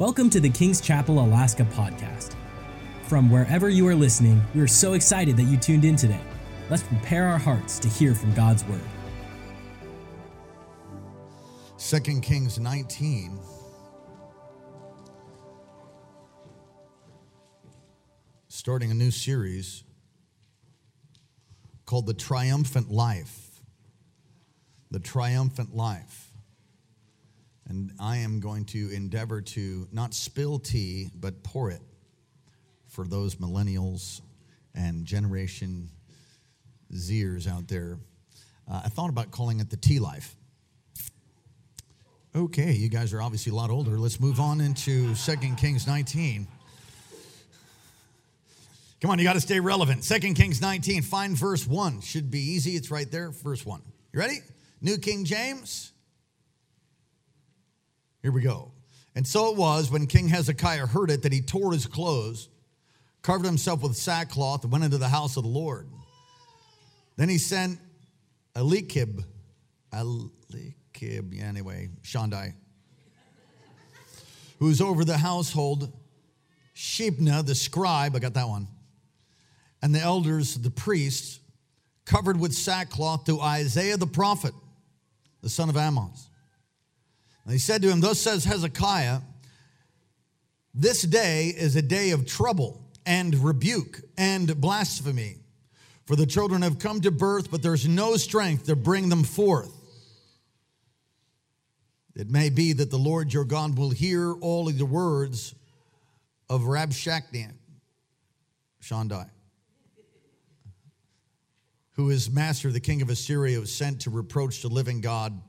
Welcome to the King's Chapel Alaska podcast. From wherever you are listening, we are so excited that you tuned in today. Let's prepare our hearts to hear from God's word. 2 Kings 19. Starting a new series called The Triumphant Life. The Triumphant Life. And I am going to endeavor to not spill tea, but pour it for those millennials and Generation Zers out there. Uh, I thought about calling it the tea life. Okay, you guys are obviously a lot older. Let's move on into 2 Kings 19. Come on, you got to stay relevant. 2 Kings 19, find verse 1. Should be easy. It's right there, verse 1. You ready? New King James. Here we go. And so it was when King Hezekiah heard it that he tore his clothes, covered himself with sackcloth, and went into the house of the Lord. Then he sent Eliakim, Eliakim, yeah, anyway, Shandai, who's over the household, Shebna, the scribe, I got that one, and the elders, the priests, covered with sackcloth to Isaiah the prophet, the son of Amoz. And he said to him, Thus says Hezekiah, this day is a day of trouble and rebuke and blasphemy. For the children have come to birth, but there's no strength to bring them forth. It may be that the Lord your God will hear all of the words of Rabshakeh, Shandai, who is master, of the king of Assyria, was sent to reproach the living God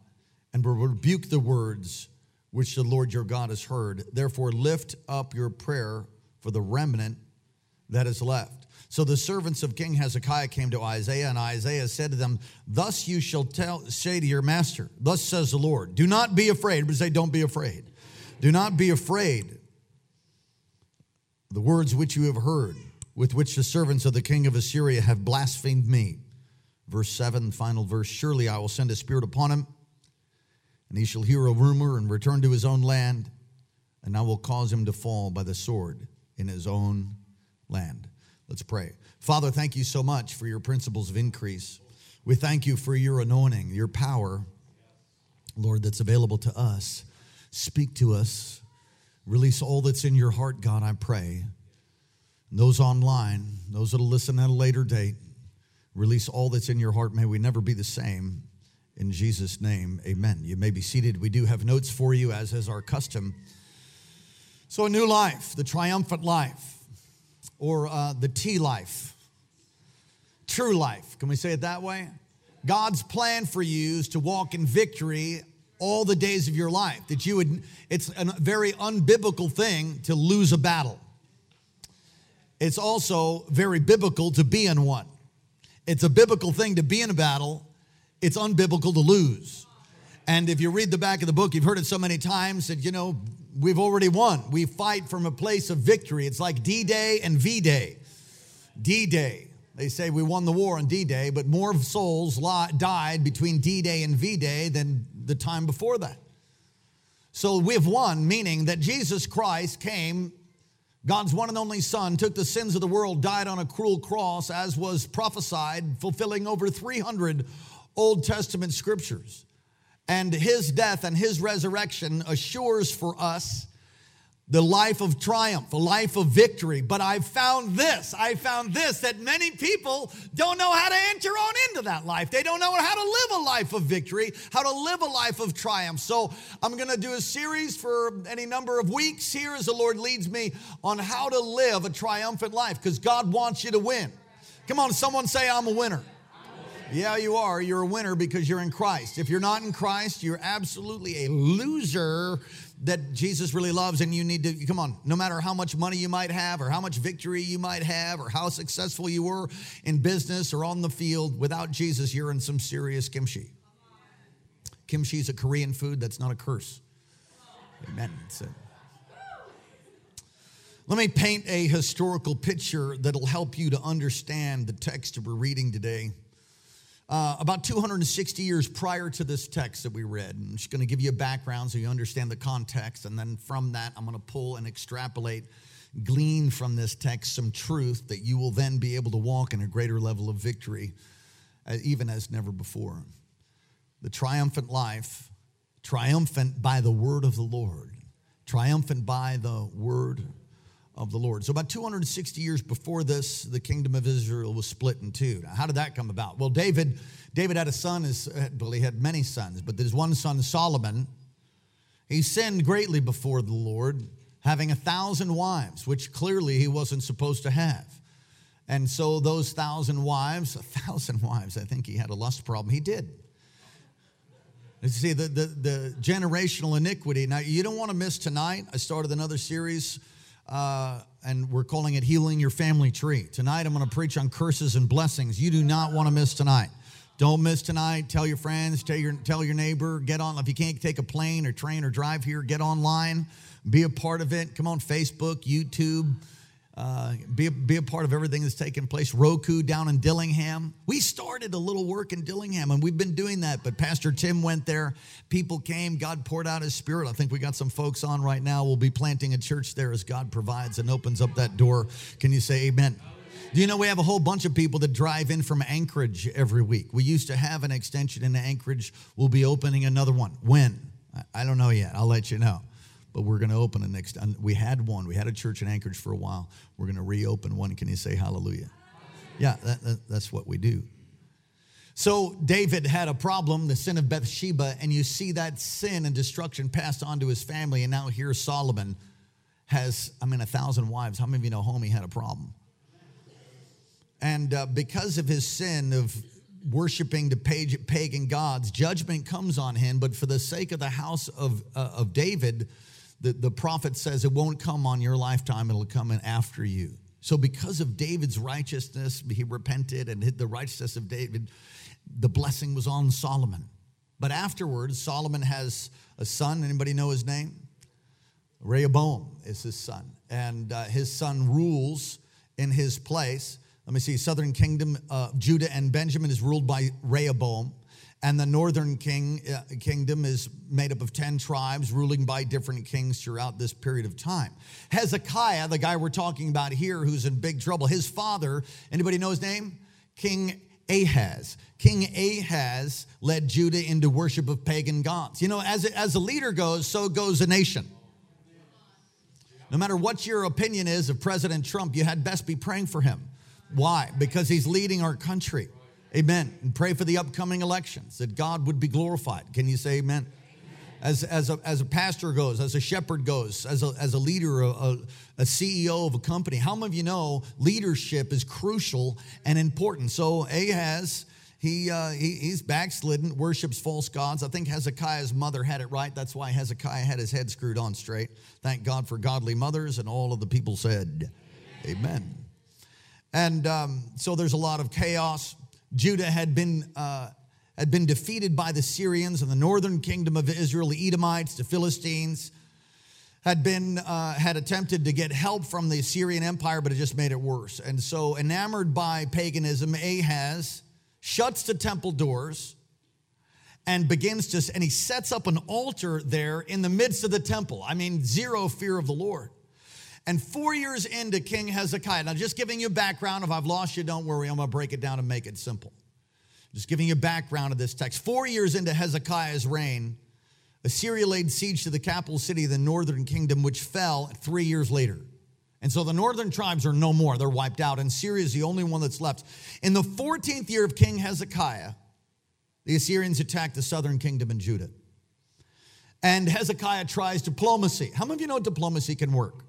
and will rebuke the words which the Lord your God has heard. Therefore, lift up your prayer for the remnant that is left. So the servants of King Hezekiah came to Isaiah, and Isaiah said to them, Thus you shall tell, say to your master, Thus says the Lord, do not be afraid, but say, Don't be afraid. Do not be afraid. The words which you have heard, with which the servants of the king of Assyria have blasphemed me. Verse 7, final verse Surely I will send a spirit upon him and he shall hear a rumor and return to his own land, and I will cause him to fall by the sword in his own land. Let's pray. Father, thank you so much for your principles of increase. We thank you for your anointing, your power, Lord, that's available to us. Speak to us. Release all that's in your heart, God, I pray. those online, those that'll listen at a later date, release all that's in your heart. May we never be the same. In Jesus' name, amen. You may be seated. We do have notes for you, as is our custom. So, a new life, the triumphant life, or uh, the T life, true life. Can we say it that way? God's plan for you is to walk in victory all the days of your life. That you would, it's a very unbiblical thing to lose a battle. It's also very biblical to be in one. It's a biblical thing to be in a battle it's unbiblical to lose. And if you read the back of the book, you've heard it so many times that, you know, we've already won. We fight from a place of victory. It's like D Day and V Day. D Day. They say we won the war on D Day, but more souls died between D Day and V Day than the time before that. So we've won, meaning that Jesus Christ came, God's one and only Son, took the sins of the world, died on a cruel cross, as was prophesied, fulfilling over 300 Old Testament scriptures. And his death and his resurrection assures for us the life of triumph, a life of victory. But I found this, I found this that many people don't know how to enter on into that life. They don't know how to live a life of victory, how to live a life of triumph. So I'm going to do a series for any number of weeks here as the Lord leads me on how to live a triumphant life because God wants you to win. Come on, someone say, I'm a winner. Yeah, you are. You're a winner because you're in Christ. If you're not in Christ, you're absolutely a loser that Jesus really loves, and you need to come on. No matter how much money you might have, or how much victory you might have, or how successful you were in business or on the field, without Jesus, you're in some serious kimchi. Kimchi is a Korean food that's not a curse. Amen. A, let me paint a historical picture that'll help you to understand the text we're reading today. Uh, about 260 years prior to this text that we read. I'm just going to give you a background so you understand the context. And then from that, I'm going to pull and extrapolate, glean from this text some truth that you will then be able to walk in a greater level of victory, uh, even as never before. The triumphant life, triumphant by the word of the Lord, triumphant by the word of the Lord. So, about 260 years before this, the kingdom of Israel was split in two. Now, how did that come about? Well, David, David had a son, his, well, he had many sons, but there's one son, Solomon. He sinned greatly before the Lord, having a thousand wives, which clearly he wasn't supposed to have. And so, those thousand wives, a thousand wives, I think he had a lust problem. He did. You see, the, the, the generational iniquity. Now, you don't want to miss tonight. I started another series uh, and we're calling it Healing Your Family Tree. Tonight, I'm going to preach on curses and blessings. You do not want to miss tonight. Don't miss tonight. Tell your friends, tell your, tell your neighbor, get on. If you can't take a plane or train or drive here, get online, be a part of it. Come on, Facebook, YouTube. Uh, be, be a part of everything that's taking place. Roku down in Dillingham. We started a little work in Dillingham and we've been doing that, but Pastor Tim went there. People came. God poured out his spirit. I think we got some folks on right now. We'll be planting a church there as God provides and opens up that door. Can you say amen? Do you know we have a whole bunch of people that drive in from Anchorage every week? We used to have an extension in Anchorage. We'll be opening another one. When? I don't know yet. I'll let you know but we're going to open the next. We had one. We had a church in Anchorage for a while. We're going to reopen one. Can you say hallelujah? Yeah, that, that, that's what we do. So David had a problem, the sin of Bathsheba, and you see that sin and destruction passed on to his family. And now here Solomon has, I mean, a thousand wives. How many of you know Homie had a problem? And uh, because of his sin of worshiping the pagan gods, judgment comes on him. But for the sake of the house of, uh, of David, the, the prophet says it won't come on your lifetime, it'll come in after you. So, because of David's righteousness, he repented and hid the righteousness of David, the blessing was on Solomon. But afterwards, Solomon has a son. Anybody know his name? Rehoboam is his son. And uh, his son rules in his place. Let me see, southern kingdom, uh, Judah and Benjamin is ruled by Rehoboam and the northern king, uh, kingdom is made up of 10 tribes ruling by different kings throughout this period of time. Hezekiah the guy we're talking about here who's in big trouble his father anybody know his name? King ahaz. King ahaz led judah into worship of pagan gods. You know as, as a leader goes so goes a nation. No matter what your opinion is of president trump you had best be praying for him. Why? Because he's leading our country Amen. And pray for the upcoming elections that God would be glorified. Can you say amen? As, as, a, as a pastor goes, as a shepherd goes, as a, as a leader, a, a CEO of a company, how many of you know leadership is crucial and important? So Ahaz, he, uh, he, he's backslidden, worships false gods. I think Hezekiah's mother had it right. That's why Hezekiah had his head screwed on straight. Thank God for godly mothers, and all of the people said, Amen. Amen. And um, so there's a lot of chaos. Judah had been, uh, had been defeated by the Syrians and the northern kingdom of Israel, the Edomites, the Philistines, had been uh, had attempted to get help from the Assyrian Empire, but it just made it worse. And so, enamored by paganism, Ahaz shuts the temple doors and begins to, and he sets up an altar there in the midst of the temple. I mean, zero fear of the Lord. And four years into King Hezekiah, now just giving you background, if I've lost you, don't worry, I'm gonna break it down and make it simple. Just giving you background of this text. Four years into Hezekiah's reign, Assyria laid siege to the capital city of the northern kingdom, which fell three years later. And so the northern tribes are no more, they're wiped out, and Syria is the only one that's left. In the 14th year of King Hezekiah, the Assyrians attacked the southern kingdom in Judah. And Hezekiah tries diplomacy. How many of you know diplomacy can work?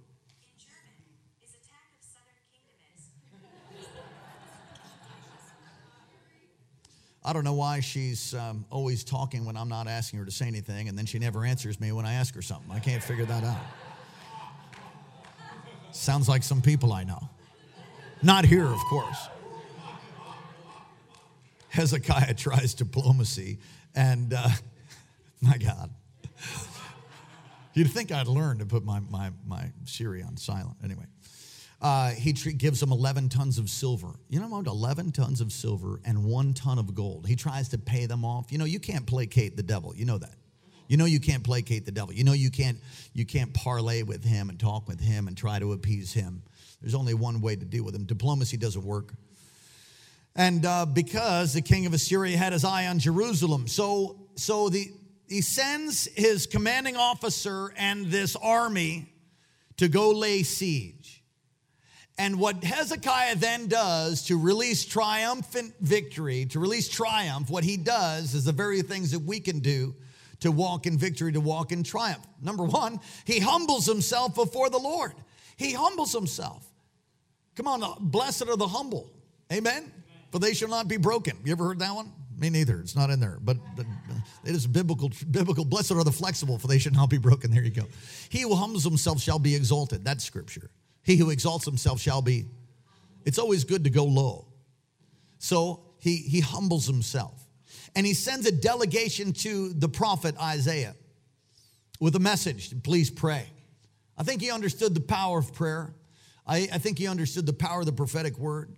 I don't know why she's um, always talking when I'm not asking her to say anything, and then she never answers me when I ask her something. I can't figure that out. Sounds like some people I know. Not here, of course. Hezekiah tries diplomacy, and uh, my God. You'd think I'd learn to put my, my, my Siri on silent. Anyway. Uh, he tr- gives them 11 tons of silver. You know what? 11 tons of silver and one ton of gold. He tries to pay them off. You know, you can't placate the devil. You know that. You know you can't placate the devil. You know you can't you can't parlay with him and talk with him and try to appease him. There's only one way to deal with him. Diplomacy doesn't work. And uh, because the king of Assyria had his eye on Jerusalem, so so the he sends his commanding officer and this army to go lay siege. And what Hezekiah then does to release triumphant victory, to release triumph, what he does is the very things that we can do to walk in victory, to walk in triumph. Number one, he humbles himself before the Lord. He humbles himself. Come on, uh, blessed are the humble. Amen? For they shall not be broken. You ever heard that one? Me neither. It's not in there. But, but it is biblical, biblical. Blessed are the flexible, for they shall not be broken. There you go. He who humbles himself shall be exalted. That's scripture. He who exalts himself shall be. It's always good to go low. So he, he humbles himself. And he sends a delegation to the prophet Isaiah with a message please pray. I think he understood the power of prayer. I, I think he understood the power of the prophetic word.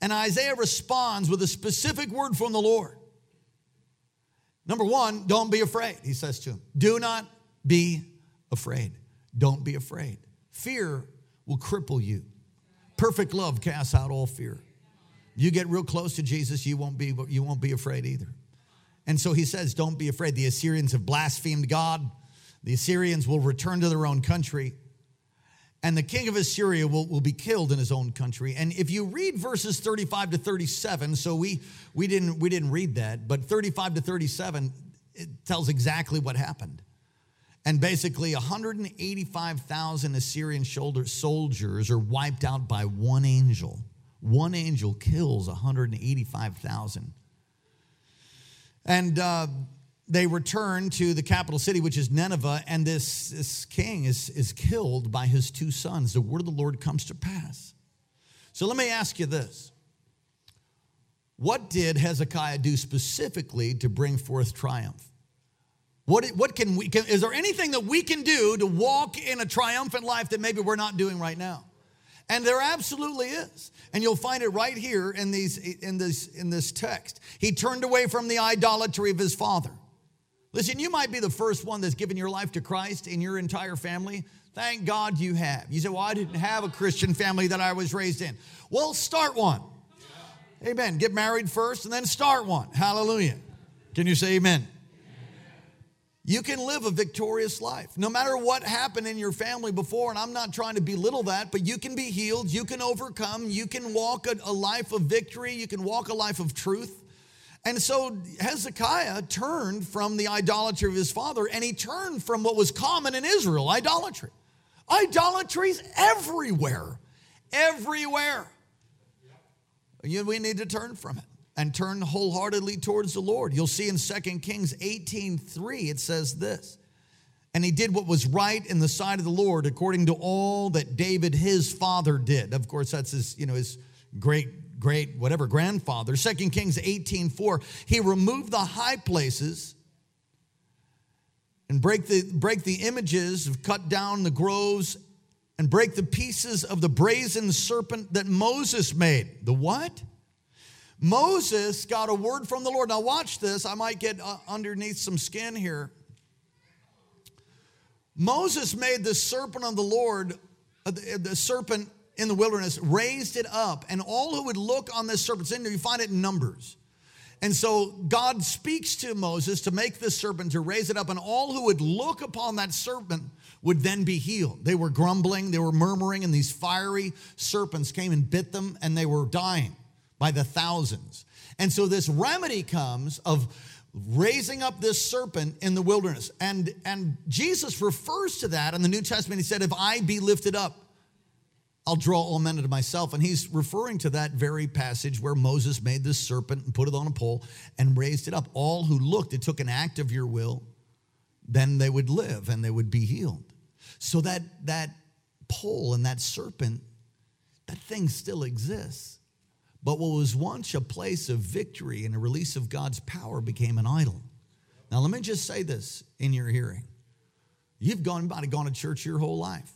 And Isaiah responds with a specific word from the Lord. Number one, don't be afraid, he says to him. Do not be afraid. Don't be afraid. Fear will cripple you. Perfect love casts out all fear. You get real close to Jesus, you won't be you won't be afraid either. And so he says, Don't be afraid. The Assyrians have blasphemed God. The Assyrians will return to their own country. And the king of Assyria will, will be killed in his own country. And if you read verses 35 to 37, so we, we, didn't, we didn't read that, but 35 to 37, it tells exactly what happened. And basically, 185,000 Assyrian soldiers are wiped out by one angel. One angel kills 185,000. And uh, they return to the capital city, which is Nineveh, and this, this king is, is killed by his two sons. The word of the Lord comes to pass. So let me ask you this What did Hezekiah do specifically to bring forth triumph? What, what can we, can, is there anything that we can do to walk in a triumphant life that maybe we're not doing right now? And there absolutely is. And you'll find it right here in, these, in, this, in this text. He turned away from the idolatry of his father. Listen, you might be the first one that's given your life to Christ in your entire family. Thank God you have. You say, Well, I didn't have a Christian family that I was raised in. Well, start one. Amen. Get married first and then start one. Hallelujah. Can you say amen? You can live a victorious life. No matter what happened in your family before, and I'm not trying to belittle that, but you can be healed, you can overcome, you can walk a, a life of victory, you can walk a life of truth. And so Hezekiah turned from the idolatry of his father and he turned from what was common in Israel idolatry. Idolatry's everywhere, everywhere. We need to turn from it and turn wholeheartedly towards the Lord. You'll see in 2 Kings 18 3, it says this. And he did what was right in the sight of the Lord, according to all that David his father did. Of course, that's his, you know, his great, great, whatever grandfather. 2 Kings 18 4. He removed the high places and break the break the images, cut down the groves, and break the pieces of the brazen serpent that Moses made. The what? Moses got a word from the Lord. Now, watch this. I might get uh, underneath some skin here. Moses made the serpent of the Lord, uh, the, the, serpent in the wilderness, raised it up, and all who would look on this serpent, you find it in Numbers. And so God speaks to Moses to make this serpent, to raise it up, and all who would look upon that serpent would then be healed. They were grumbling, they were murmuring, and these fiery serpents came and bit them, and they were dying by the thousands. And so this remedy comes of raising up this serpent in the wilderness. And, and Jesus refers to that in the New Testament. He said, If I be lifted up, I'll draw all men to myself. And he's referring to that very passage where Moses made this serpent and put it on a pole and raised it up. All who looked, it took an act of your will, then they would live and they would be healed. So that that pole and that serpent, that thing still exists. But what was once a place of victory and a release of God's power became an idol. Now, let me just say this in your hearing. You've gone about gone to church your whole life.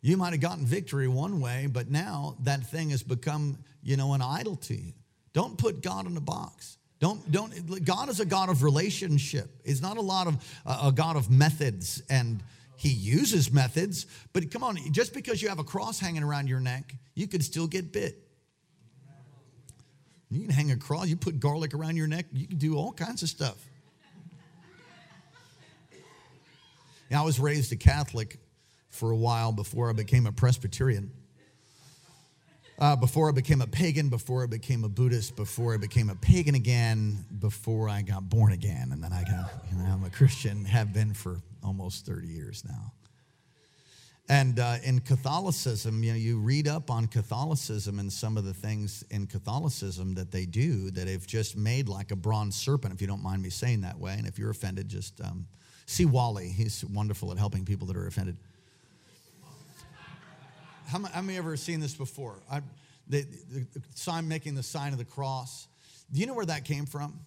You might have gotten victory one way, but now that thing has become, you know, an idol to you. Don't put God in a box. Don't don't. God is a God of relationship. He's not a lot of a God of methods, and He uses methods. But come on, just because you have a cross hanging around your neck, you could still get bit. You can hang a cross. You put garlic around your neck. You can do all kinds of stuff. I was raised a Catholic for a while before I became a Presbyterian. Uh, before I became a pagan, before I became a Buddhist, before I became a pagan again, before I got born again, and then I got, you know, I'm a Christian, have been for almost 30 years now. And uh, in Catholicism, you know, you read up on Catholicism and some of the things in Catholicism that they do that have just made like a bronze serpent, if you don't mind me saying that way. And if you're offended, just um, see Wally. He's wonderful at helping people that are offended. How, many ever seen this before? I, the, the, the sign making the sign of the cross. Do you know where that came from?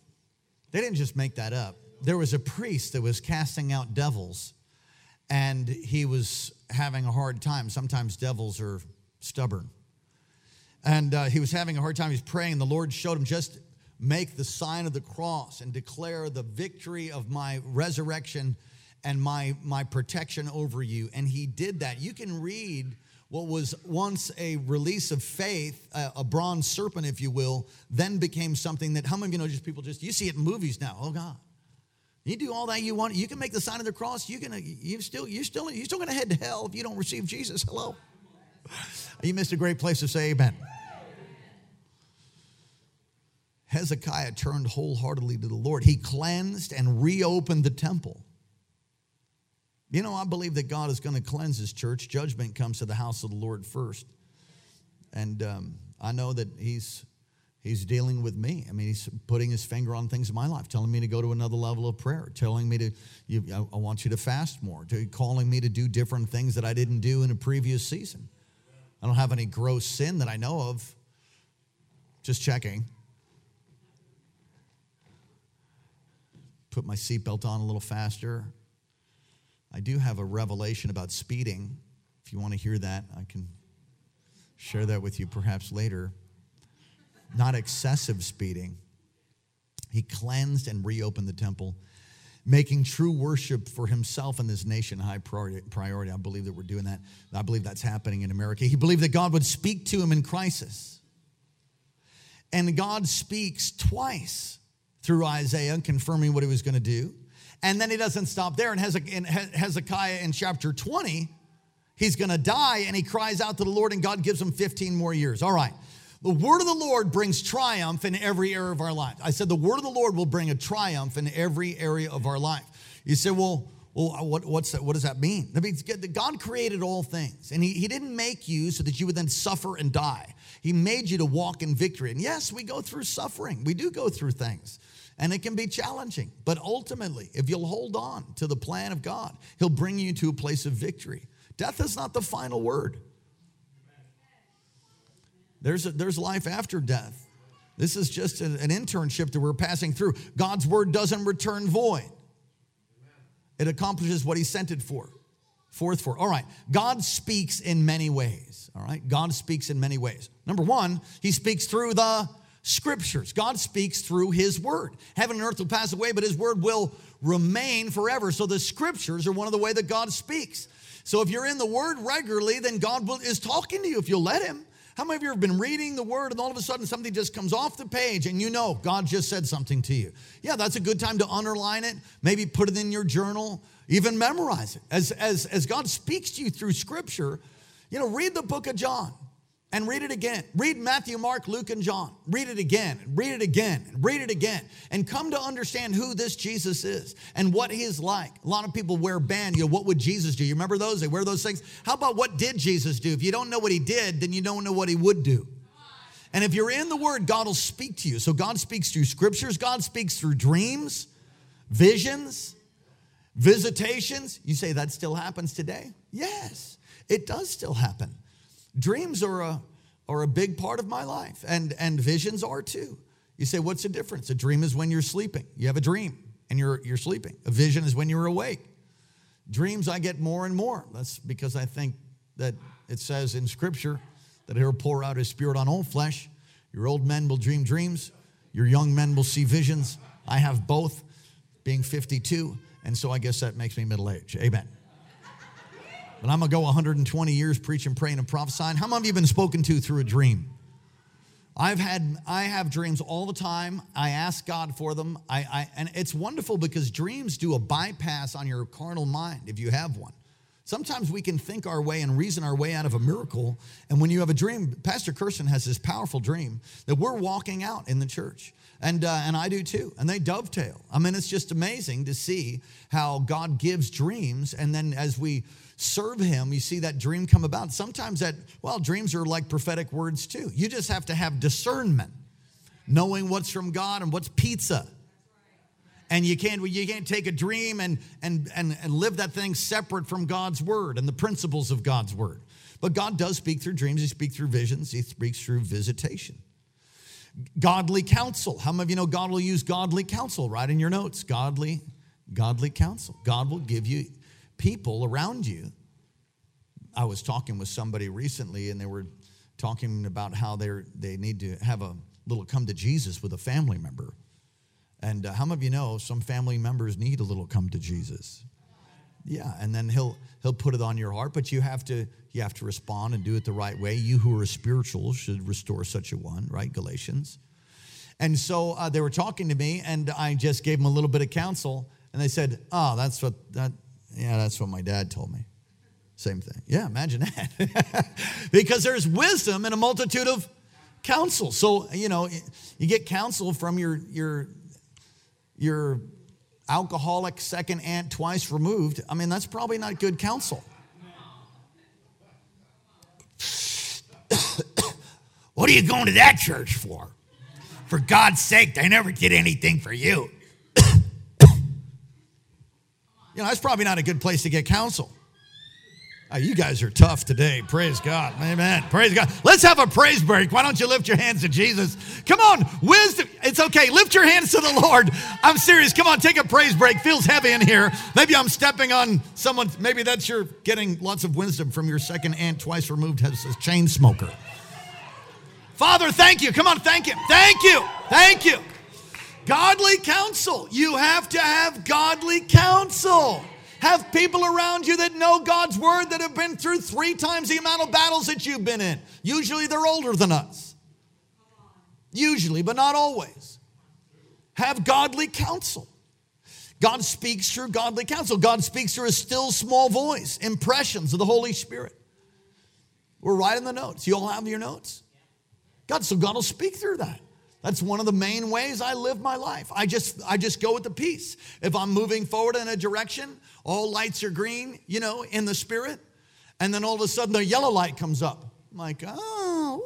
They didn't just make that up. There was a priest that was casting out devils, and he was having a hard time. Sometimes devils are stubborn. And uh, he was having a hard time. He's praying. The Lord showed him just make the sign of the cross and declare the victory of my resurrection and my, my protection over you. And he did that. You can read what was once a release of faith, a, bronze serpent, if you will, then became something that how many of you know just people just you see it in movies now. Oh God. You do all that you want. You can make the sign of the cross. You can you still you still you're still gonna head to hell if you don't receive Jesus. Hello. You missed a great place to say amen. Hezekiah turned wholeheartedly to the Lord. He cleansed and reopened the temple. You know, I believe that God is going to cleanse his church. Judgment comes to the house of the Lord first. And um, I know that he's he's dealing with me. I mean, he's putting his finger on things in my life, telling me to go to another level of prayer, telling me to, you, I want you to fast more, to calling me to do different things that I didn't do in a previous season. I don't have any gross sin that I know of. Just checking. Put my seatbelt on a little faster. I do have a revelation about speeding. If you want to hear that, I can share that with you perhaps later. Not excessive speeding. He cleansed and reopened the temple, making true worship for himself and this nation a high priority. I believe that we're doing that. I believe that's happening in America. He believed that God would speak to him in crisis. And God speaks twice through Isaiah, confirming what he was going to do. And then he doesn't stop there. And Hezekiah in chapter 20, he's going to die and he cries out to the Lord, and God gives him 15 more years. All right. The word of the Lord brings triumph in every area of our life. I said the word of the Lord will bring a triumph in every area of our life. You say, well, well what, what's that, what does that mean? That means God created all things, and he, he didn't make you so that you would then suffer and die. He made you to walk in victory. And yes, we go through suffering, we do go through things and it can be challenging. But ultimately, if you'll hold on to the plan of God, He'll bring you to a place of victory. Death is not the final word. There's, a, there's life after death. This is just an, an internship that we're passing through. God's word doesn't return void, it accomplishes what He sent it for. Fourth for. All right. God speaks in many ways. All right. God speaks in many ways. Number one, He speaks through the scriptures. God speaks through his word. Heaven and earth will pass away, but his word will remain forever. So the scriptures are one of the way that God speaks. So if you're in the word regularly, then God will, is talking to you if you'll let him. How many of you have been reading the word and all of a sudden something just comes off the page and you know God just said something to you? Yeah, that's a good time to underline it, maybe put it in your journal, even memorize it. As, as, as God speaks to you through scripture, you know, read the book of John and read it again. Read Matthew, Mark, Luke, and John. Read it again, read it again, read it again, and come to understand who this Jesus is and what he is like. A lot of people wear band. You know, what would Jesus do? You remember those? They wear those things. How about what did Jesus do? If you don't know what he did, then you don't know what he would do. And if you're in the word, God will speak to you. So God speaks through scriptures, God speaks through dreams, visions, visitations. You say that still happens today? Yes, it does still happen. Dreams are a, are a big part of my life, and, and visions are too. You say, what's the difference? A dream is when you're sleeping. You have a dream and you're, you're sleeping. A vision is when you're awake. Dreams I get more and more. That's because I think that it says in Scripture that He'll pour out His Spirit on all flesh. Your old men will dream dreams, your young men will see visions. I have both, being 52, and so I guess that makes me middle age. Amen. But I'm gonna go 120 years preaching, praying, and prophesying. How many of you have been spoken to through a dream? I've had I have dreams all the time. I ask God for them. I, I and it's wonderful because dreams do a bypass on your carnal mind if you have one. Sometimes we can think our way and reason our way out of a miracle. And when you have a dream, Pastor Kirsten has this powerful dream that we're walking out in the church. And, uh, and I do too. And they dovetail. I mean, it's just amazing to see how God gives dreams. And then as we serve Him, you see that dream come about. Sometimes that, well, dreams are like prophetic words too. You just have to have discernment, knowing what's from God and what's pizza and you can't you can't take a dream and and and, and live that thing separate from god's word and the principles of god's word. But god does speak through dreams. He speaks through visions. He speaks through visitation. Godly counsel. How many of you know god will use godly counsel? Right in your notes godly godly counsel. God will give you people around you. I was talking with somebody recently and they were talking about how they're they need to have a little come to jesus with a family member and uh, how many of you know some family members need a little come to Jesus? Yeah, and then he'll he'll put it on your heart, but you have to you have to respond and do it the right way. You who are spiritual should restore such a one, right? Galatians. And so uh, they were talking to me, and I just gave them a little bit of counsel, and they said, "Oh, that's what that yeah, that's what my dad told me." Same thing. Yeah, imagine that. because there's wisdom in a multitude of counsel. So, you know, you get counsel from your your your alcoholic second aunt twice removed, I mean, that's probably not good counsel. what are you going to that church for? For God's sake, they never did anything for you. you know, that's probably not a good place to get counsel. Oh, you guys are tough today. Praise God. Amen. Praise God. Let's have a praise break. Why don't you lift your hands to Jesus? Come on, wisdom. It's okay. Lift your hands to the Lord. I'm serious. Come on, take a praise break. Feels heavy in here. Maybe I'm stepping on someone. Maybe that's your getting lots of wisdom from your second aunt twice removed as a chain smoker. Father, thank you. Come on, thank you. Thank you. Thank you. Godly counsel. You have to have godly counsel. Have people around you that know God's word that have been through three times the amount of battles that you've been in. Usually they're older than us. Usually, but not always. Have godly counsel. God speaks through godly counsel. God speaks through a still small voice, impressions of the Holy Spirit. We're writing the notes. You all have your notes? God, so God will speak through that. That's one of the main ways I live my life. I just I just go with the peace. If I'm moving forward in a direction, all lights are green, you know, in the spirit, and then all of a sudden the yellow light comes up. I'm like, oh.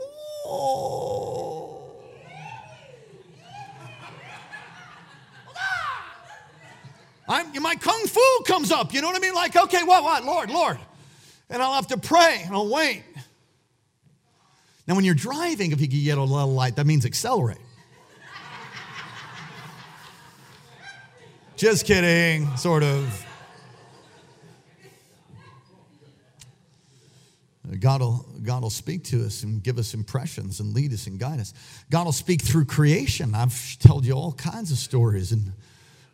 I'm, my kung fu comes up. You know what I mean? Like, okay, what, what, Lord, Lord. And I'll have to pray and I'll wait. Now, when you're driving, if you get a little light, that means accelerate. Just kidding, sort of. God will, God will speak to us and give us impressions and lead us and guide us. God will speak through creation. I've told you all kinds of stories, and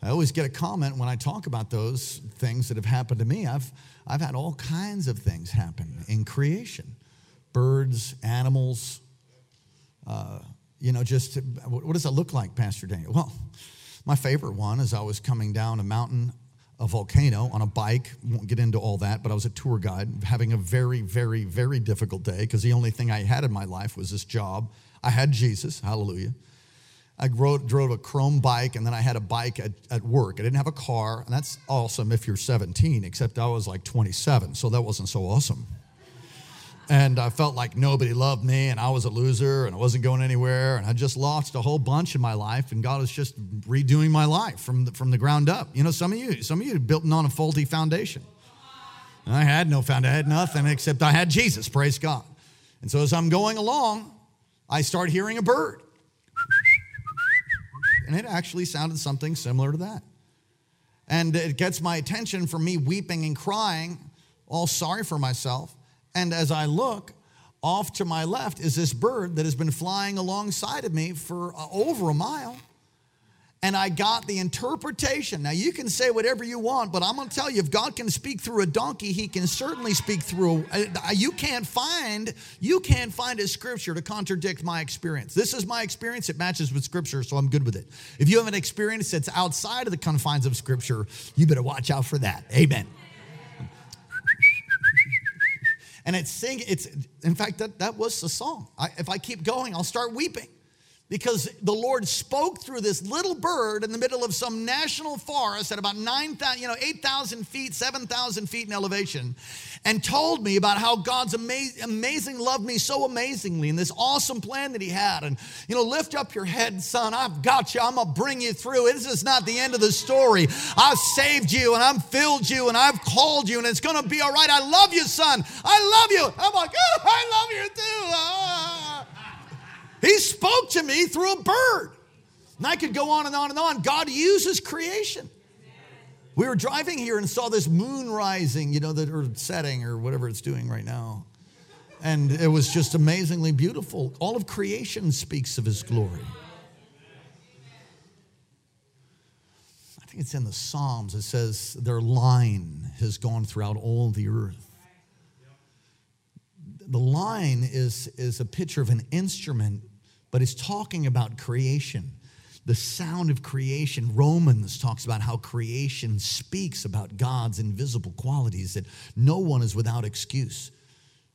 I always get a comment when I talk about those things that have happened to me. I've, I've had all kinds of things happen in creation birds, animals. Uh, you know, just what does that look like, Pastor Daniel? Well, my favorite one is I was coming down a mountain, a volcano on a bike. Won't get into all that, but I was a tour guide, having a very, very, very difficult day because the only thing I had in my life was this job. I had Jesus, hallelujah. I drove, drove a chrome bike and then I had a bike at, at work. I didn't have a car, and that's awesome if you're 17, except I was like 27, so that wasn't so awesome and I felt like nobody loved me and I was a loser and I wasn't going anywhere and I just lost a whole bunch in my life and God was just redoing my life from the, from the ground up. You know, some of you, some of you built on a faulty foundation. And I had no foundation, I had nothing except I had Jesus, praise God. And so as I'm going along, I start hearing a bird. And it actually sounded something similar to that. And it gets my attention from me weeping and crying, all sorry for myself And as I look, off to my left is this bird that has been flying alongside of me for uh, over a mile. And I got the interpretation. Now, you can say whatever you want, but I'm going to tell you if God can speak through a donkey, he can certainly speak through a, uh, you can't find you can't find a scripture to contradict my experience. This is my experience, it matches with scripture, so I'm good with it. If you have an experience that's outside of the confines of scripture, you better watch out for that. Amen and it's sing it's in fact that, that was the song. I, if i keep going i'll start weeping because the Lord spoke through this little bird in the middle of some national forest at about 9,000, you know, 8,000 feet, 7,000 feet in elevation, and told me about how God's amazing, amazing loved me so amazingly and this awesome plan that He had. And, you know, lift up your head, son. I've got you. I'm going to bring you through. This is not the end of the story. I've saved you and I've filled you and I've called you and it's going to be all right. I love you, son. I love you. I'm like, oh, I love you too. Ah. He spoke to me through a bird. And I could go on and on and on. God uses creation. We were driving here and saw this moon rising, you know, that or setting or whatever it's doing right now. And it was just amazingly beautiful. All of creation speaks of his glory. I think it's in the Psalms. It says their line has gone throughout all the earth the line is, is a picture of an instrument but it's talking about creation the sound of creation. Romans talks about how creation speaks about God's invisible qualities, that no one is without excuse.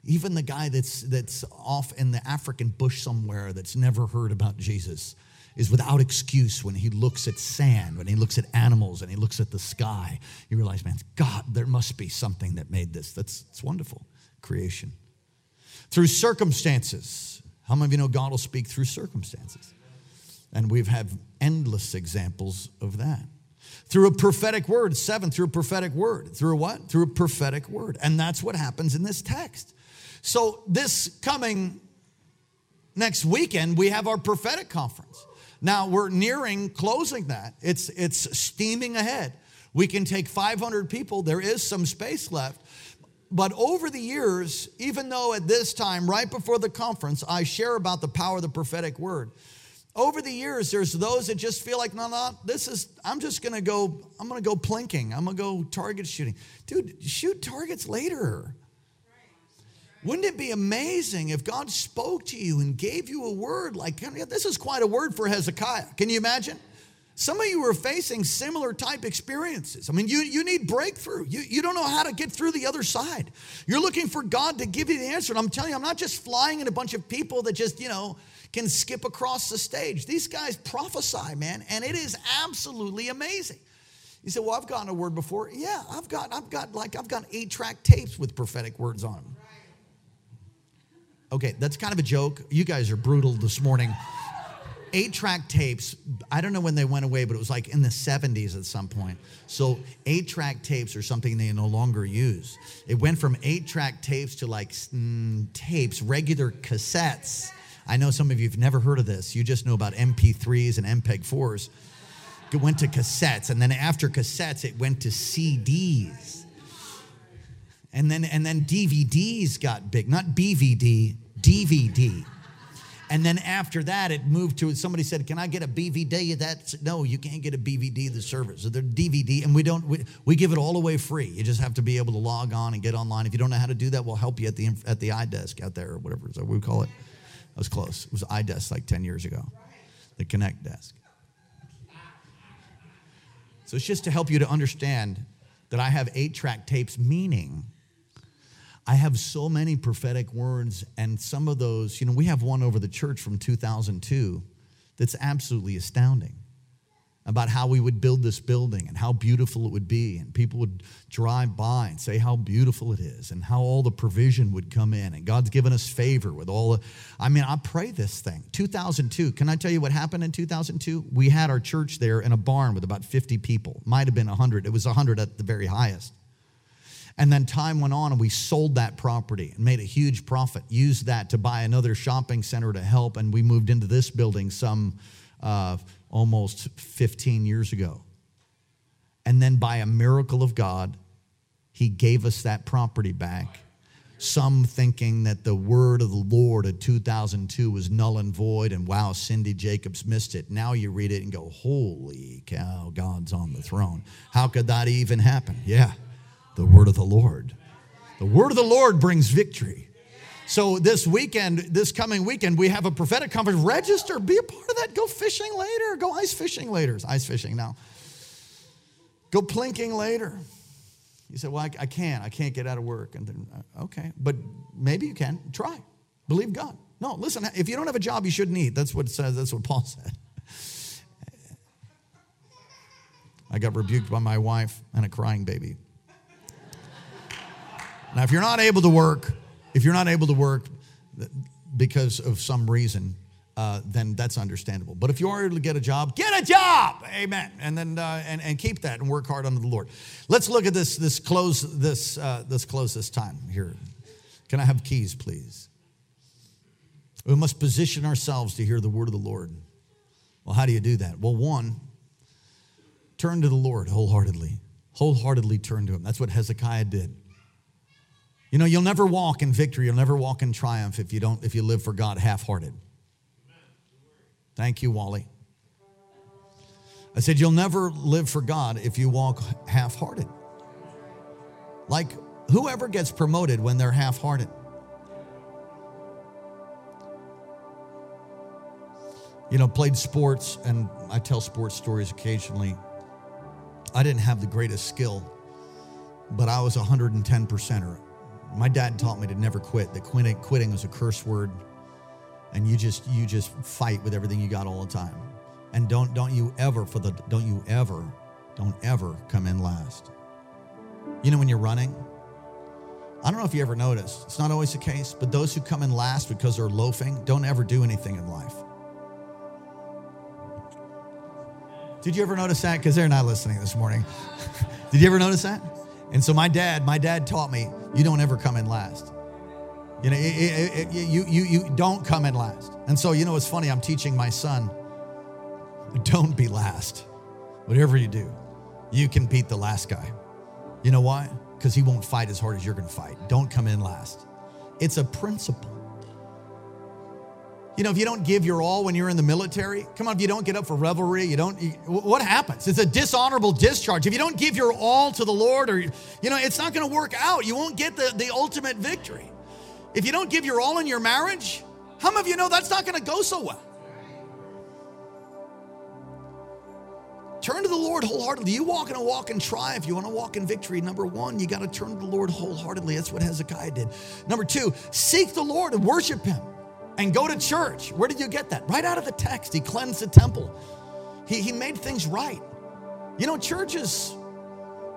Even the guy that's, that's off in the African bush somewhere that's never heard about Jesus is without excuse when he looks at sand, when he looks at animals, and he looks at the sky. You realize, man, God, there must be something that made this. That's, that's wonderful. Creation. Through circumstances, how many of you know God will speak through circumstances? And we've had endless examples of that. Through a prophetic word, seven, through a prophetic word. Through what? Through a prophetic word. And that's what happens in this text. So, this coming next weekend, we have our prophetic conference. Now, we're nearing closing that, it's, it's steaming ahead. We can take 500 people, there is some space left. But over the years, even though at this time, right before the conference, I share about the power of the prophetic word, over the years, there's those that just feel like, no, no, this is, I'm just gonna go, I'm gonna go plinking, I'm gonna go target shooting. Dude, shoot targets later. Wouldn't it be amazing if God spoke to you and gave you a word like, this is quite a word for Hezekiah. Can you imagine? Some of you are facing similar type experiences. I mean, you, you need breakthrough. You, you don't know how to get through the other side. You're looking for God to give you the answer. And I'm telling you, I'm not just flying in a bunch of people that just, you know, can skip across the stage. These guys prophesy, man, and it is absolutely amazing. You say, "Well, I've gotten a word before." Yeah, I've got, I've got like, I've got eight-track tapes with prophetic words on them. Okay, that's kind of a joke. You guys are brutal this morning eight track tapes. I don't know when they went away, but it was like in the 70s at some point. So eight track tapes are something they no longer use. It went from eight track tapes to like mm, tapes, regular cassettes. I know some of you have never heard of this. You just know about MP3s and MPEG 4s. It went to cassettes, and then after cassettes, it went to CDs. And then, and then DVDs got big, not BVD, DVD. And then after that, it moved to somebody said, "Can I get a BVD?" That's no, you can't get a BVD of the service. So they're DVD, and we don't. We, we give it all away free. You just have to be able to log on and get online. If you don't know how to do that, we'll help you at the at the iDesk out there or whatever we call it. That was close. It was iDesk like ten years ago, the Connect desk. So it's just to help you to understand that I have eight track tapes, meaning I have so many prophetic words, and some of those, you know, we have one over the church from 2002 that's absolutely astounding about how we would build this building and how beautiful it would be. And people would drive by and say how beautiful it is and how all the provision would come in. And God's given us favor with all the, I mean, I pray this thing. 2002, can I tell you what happened in 2002? We had our church there in a barn with about 50 people, might have been 100. It was 100 at the very highest. And then time went on and we sold that property and made a huge profit, used that to buy another shopping center to help. And we moved into this building some uh, almost 15 years ago. And then by a miracle of God, He gave us that property back some thinking that the word of the Lord of 2002 was null and void, and wow, Cindy Jacobs missed it. Now you read it and go, holy cow, God's on the throne. How could that even happen? Yeah, the word of the Lord. The word of the Lord brings victory. So this weekend, this coming weekend, we have a prophetic conference. Register, be a part of that. Go fishing later. Go ice fishing later. It's ice fishing now. Go plinking later. You say, Well, I, I can't. I can't get out of work. And then, uh, okay, but maybe you can. Try. Believe God. No, listen, if you don't have a job, you shouldn't eat. That's what says. That's what Paul said. I got rebuked by my wife and a crying baby. Now, if you're not able to work, if you're not able to work because of some reason, uh, then that's understandable. But if you are able to get a job, get a job, amen, and then uh, and, and keep that and work hard under the Lord. Let's look at this. This close this uh, this close this time here. Can I have keys, please? We must position ourselves to hear the word of the Lord. Well, how do you do that? Well, one, turn to the Lord wholeheartedly. Wholeheartedly turn to Him. That's what Hezekiah did. You know, you'll never walk in victory, you'll never walk in triumph if you don't if you live for God half-hearted. Thank you, Wally. I said, You'll never live for God if you walk half hearted. Like, whoever gets promoted when they're half hearted? You know, played sports, and I tell sports stories occasionally. I didn't have the greatest skill, but I was a 110 percenter. My dad taught me to never quit, that quitting, quitting was a curse word. And you just you just fight with everything you got all the time. And don't don't you ever for the don't you ever don't ever come in last. You know when you're running i don't know if you ever noticed. it's not always the case but those who come in last because they're loafing don't ever do anything in life. Did you ever notice that? Because they're not listening this morning. Did you ever notice that and so my dad my dad taught me you don't ever come in last you know, it, it, it, you, you, you don't come in last. And so, you know, it's funny. I'm teaching my son, don't be last. Whatever you do, you can beat the last guy. You know why? Because he won't fight as hard as you're going to fight. Don't come in last. It's a principle. You know, if you don't give your all when you're in the military, come on, if you don't get up for revelry, you don't, what happens? It's a dishonorable discharge. If you don't give your all to the Lord, or, you know, it's not going to work out. You won't get the, the ultimate victory. If you don't give your all in your marriage, how many of you know that's not going to go so well? Turn to the Lord wholeheartedly. You walk in a walk in triumph. You want to walk in victory. Number one, you got to turn to the Lord wholeheartedly. That's what Hezekiah did. Number two, seek the Lord and worship Him and go to church. Where did you get that? Right out of the text. He cleansed the temple, He, he made things right. You know, church is,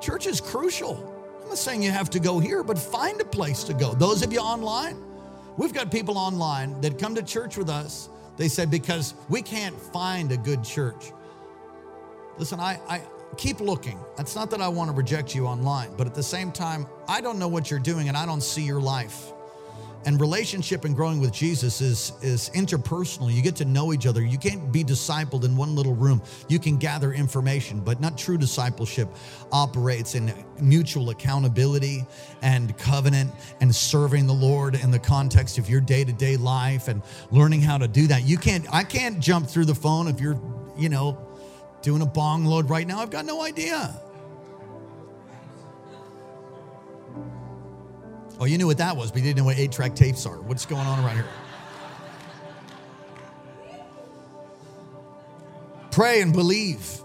church is crucial. I'm not saying you have to go here, but find a place to go. Those of you online, we've got people online that come to church with us. They said, because we can't find a good church. Listen, I, I keep looking. It's not that I want to reject you online, but at the same time, I don't know what you're doing and I don't see your life. And relationship and growing with Jesus is, is interpersonal. You get to know each other. You can't be discipled in one little room. You can gather information, but not true discipleship operates in mutual accountability and covenant and serving the Lord in the context of your day-to-day life and learning how to do that. You can't, I can't jump through the phone if you're, you know, doing a bong load right now. I've got no idea. Oh, you knew what that was, but you didn't know what eight track tapes are. What's going on around here? Pray and believe.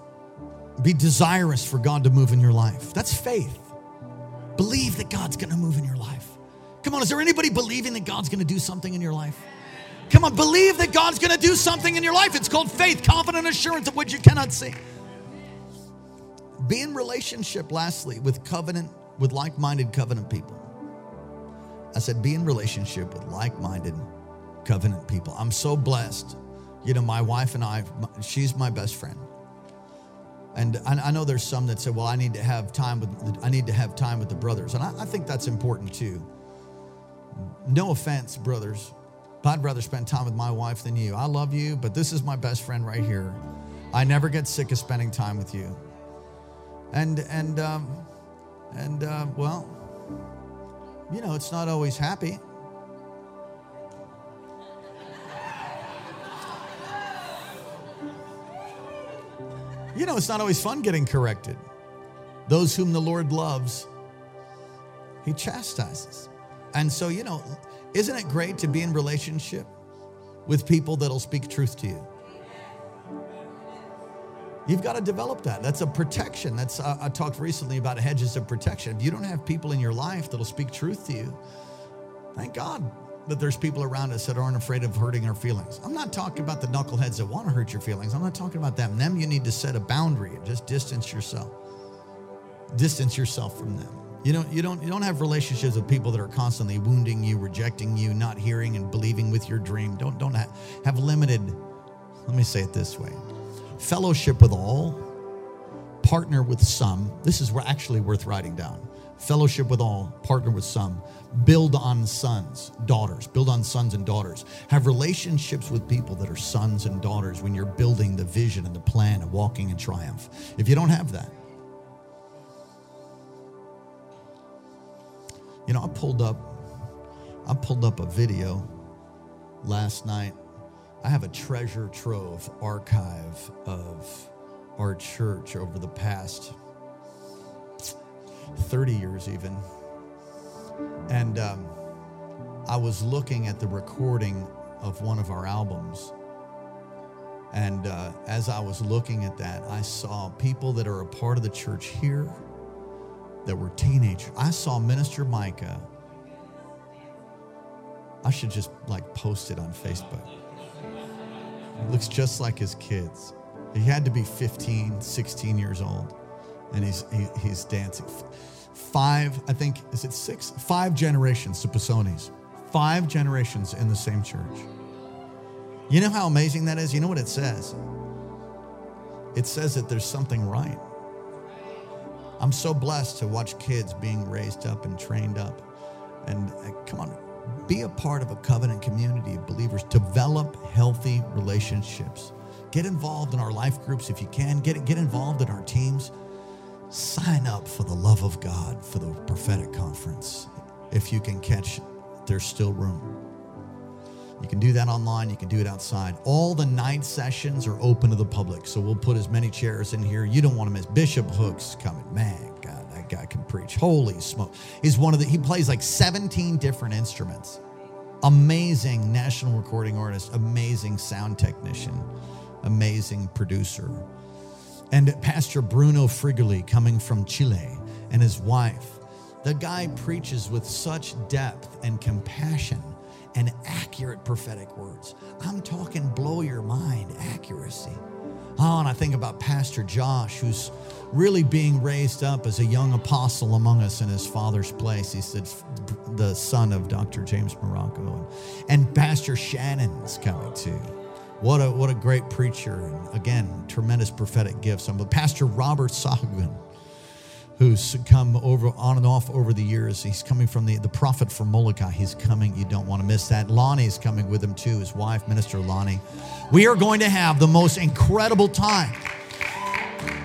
Be desirous for God to move in your life. That's faith. Believe that God's going to move in your life. Come on, is there anybody believing that God's going to do something in your life? Come on, believe that God's going to do something in your life. It's called faith, confident assurance of what you cannot see. Be in relationship, lastly, with covenant, with like minded covenant people. I said, be in relationship with like minded covenant people. I'm so blessed. You know, my wife and I, she's my best friend. And I know there's some that say, well, I need to have time with, I need to have time with the brothers. And I, think that's important too. No offense, brothers. but I'd rather spend time with my wife than you. I love you, but this is my best friend right here. I never get sick of spending time with you. And, and, um, and, uh, well, You know, it's not always happy. You know, it's not always fun getting corrected. Those whom the Lord loves, He chastises. And so, you know, isn't it great to be in relationship with people that'll speak truth to you? You've got to develop that. That's a protection. That's uh, I talked recently about hedges of protection. If you don't have people in your life that'll speak truth to you, thank God that there's people around us that aren't afraid of hurting our feelings. I'm not talking about the knuckleheads that want to hurt your feelings. I'm not talking about them. Them you need to set a boundary and just distance yourself. Distance yourself from them. You don't you don't you don't have relationships with people that are constantly wounding you, rejecting you, not hearing and believing with your dream. Don't don't have limited let me say it this way fellowship with all, partner with some. This is actually worth writing down. Fellowship with all, partner with some, build on sons, daughters, build on sons and daughters. Have relationships with people that are sons and daughters when you're building the vision and the plan of walking in triumph. If you don't have that, you know, I pulled up, I pulled up a video last night I have a treasure trove archive of our church over the past 30 years, even. And um, I was looking at the recording of one of our albums. And uh, as I was looking at that, I saw people that are a part of the church here that were teenagers. I saw Minister Micah. I should just like post it on Facebook looks just like his kids. He had to be 15, 16 years old, and he's he, he's dancing. Five, I think, is it six? Five generations to Pisonis. Five generations in the same church. You know how amazing that is? You know what it says? It says that there's something right. I'm so blessed to watch kids being raised up and trained up. And uh, come on, be a part of a covenant community of believers. Develop healthy relationships. Get involved in our life groups if you can. Get, get involved in our teams. Sign up for the love of God for the prophetic conference. If you can catch, there's still room. You can do that online, you can do it outside. All the night sessions are open to the public, so we'll put as many chairs in here. You don't want to miss. Bishop Hook's coming. Man, guy can preach. Holy smoke. He's one of the, he plays like 17 different instruments. Amazing national recording artist, amazing sound technician, amazing producer. And Pastor Bruno Frigoli coming from Chile and his wife. The guy preaches with such depth and compassion and accurate prophetic words. I'm talking blow your mind accuracy. Oh, and I think about Pastor Josh, who's really being raised up as a young apostle among us in his father's place. He's the, the son of Dr. James Marocco. And, and Pastor Shannon's coming too. What a, what a great preacher. And again, tremendous prophetic gifts. But Pastor Robert Sahagin, who's come over on and off over the years. He's coming from the, the prophet from Molokai. He's coming. You don't want to miss that. Lonnie's coming with him too, his wife, Minister Lonnie. We are going to have the most incredible time.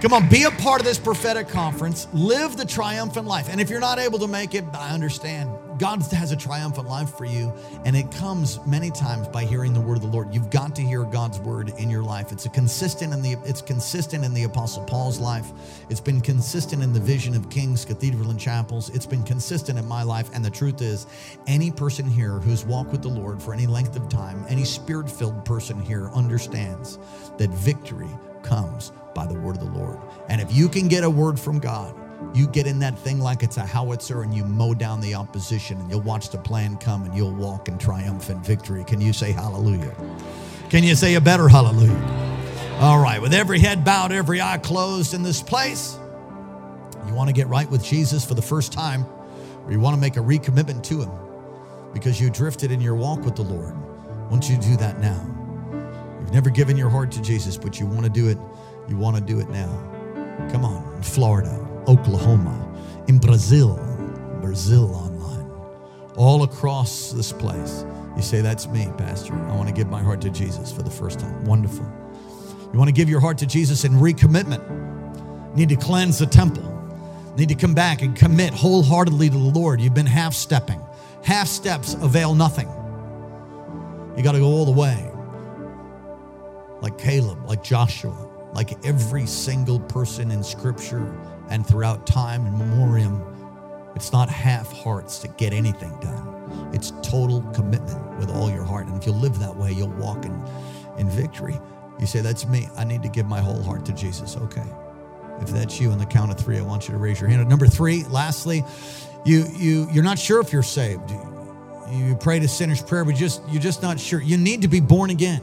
Come on, be a part of this prophetic conference. Live the triumphant life. And if you're not able to make it, I understand. God has a triumphant life for you, and it comes many times by hearing the word of the Lord. You've got to hear God's word in your life. It's consistent in the it's consistent in the Apostle Paul's life. It's been consistent in the vision of King's Cathedral and chapels. It's been consistent in my life. And the truth is, any person here who's walked with the Lord for any length of time, any spirit-filled person here understands that victory comes by the word of the Lord. And if you can get a word from God, you get in that thing like it's a howitzer and you mow down the opposition and you'll watch the plan come and you'll walk in triumphant victory. Can you say hallelujah? Can you say a better hallelujah? All right, with every head bowed, every eye closed in this place, you want to get right with Jesus for the first time, or you want to make a recommitment to Him because you drifted in your walk with the Lord. Won't you do that now? You've never given your heart to Jesus, but you want to do it you want to do it now. Come on, in Florida, Oklahoma, in Brazil, Brazil online, all across this place. You say, That's me, Pastor. I want to give my heart to Jesus for the first time. Wonderful. You want to give your heart to Jesus in recommitment. Need to cleanse the temple. need to come back and commit wholeheartedly to the Lord. You've been half stepping. Half steps avail nothing. You got to go all the way. Like Caleb, like Joshua, like every single person in Scripture and throughout time and memoriam. It's not half hearts to get anything done. It's total commitment with all your heart. And if you live that way, you'll walk in, in victory. You say, That's me. I need to give my whole heart to Jesus. Okay. If that's you on the count of three, I want you to raise your hand. Number three, lastly, you you you're not sure if you're saved. You prayed a sinner's prayer, but just you're just not sure. You need to be born again.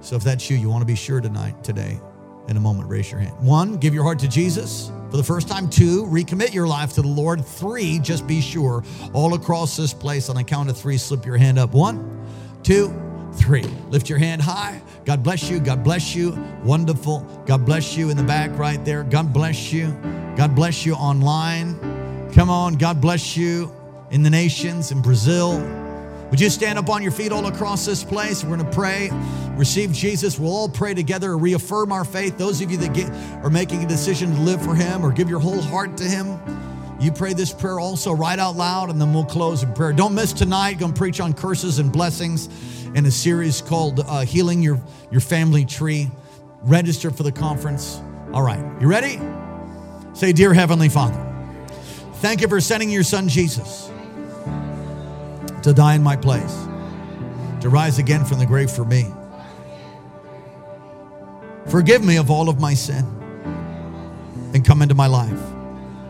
So if that's you, you want to be sure tonight, today, in a moment, raise your hand. One, give your heart to Jesus for the first time. Two, recommit your life to the Lord. Three, just be sure. All across this place, on the count of three, slip your hand up. One, two, three. Lift your hand high. God bless you. God bless you. Wonderful. God bless you in the back right there. God bless you. God bless you online. Come on. God bless you in the nations, in Brazil. Would you stand up on your feet all across this place? We're going to pray, receive Jesus. We'll all pray together, reaffirm our faith. Those of you that get, are making a decision to live for Him or give your whole heart to Him, you pray this prayer also right out loud, and then we'll close in prayer. Don't miss tonight. Going to preach on curses and blessings in a series called uh, Healing Your, Your Family Tree. Register for the conference. All right, you ready? Say, Dear Heavenly Father, thank you for sending your Son Jesus to die in my place, to rise again from the grave for me. Forgive me of all of my sin and come into my life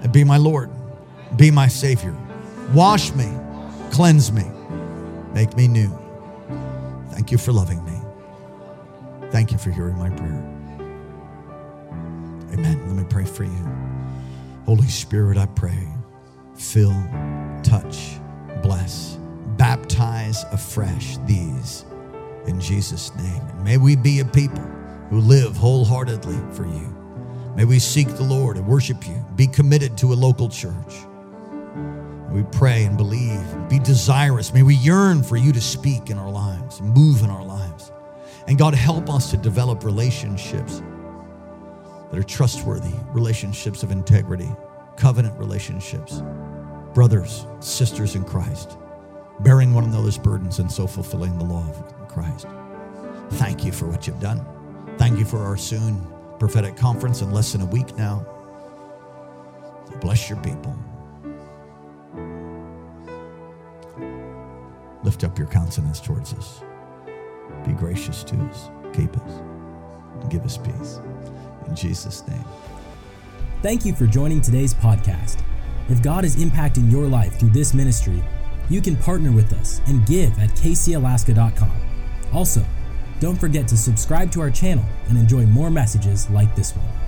and be my Lord, be my Savior. Wash me, cleanse me, make me new. Thank you for loving me. Thank you for hearing my prayer. Amen. Let me pray for you. Holy Spirit, I pray, fill, touch, bless baptize afresh these in Jesus' name. And may we be a people who live wholeheartedly for you. May we seek the Lord and worship you, be committed to a local church. We pray and believe, be desirous. May we yearn for you to speak in our lives, move in our lives. And God, help us to develop relationships that are trustworthy, relationships of integrity, covenant relationships, brothers, sisters in Christ bearing one another's burdens and so fulfilling the law of Christ. Thank you for what you've done. Thank you for our soon prophetic conference in less than a week now. Bless your people. Lift up your countenance towards us. Be gracious to us. Keep us. Give us peace. In Jesus' name. Thank you for joining today's podcast. If God is impacting your life through this ministry, you can partner with us and give at kcalaska.com. Also, don't forget to subscribe to our channel and enjoy more messages like this one.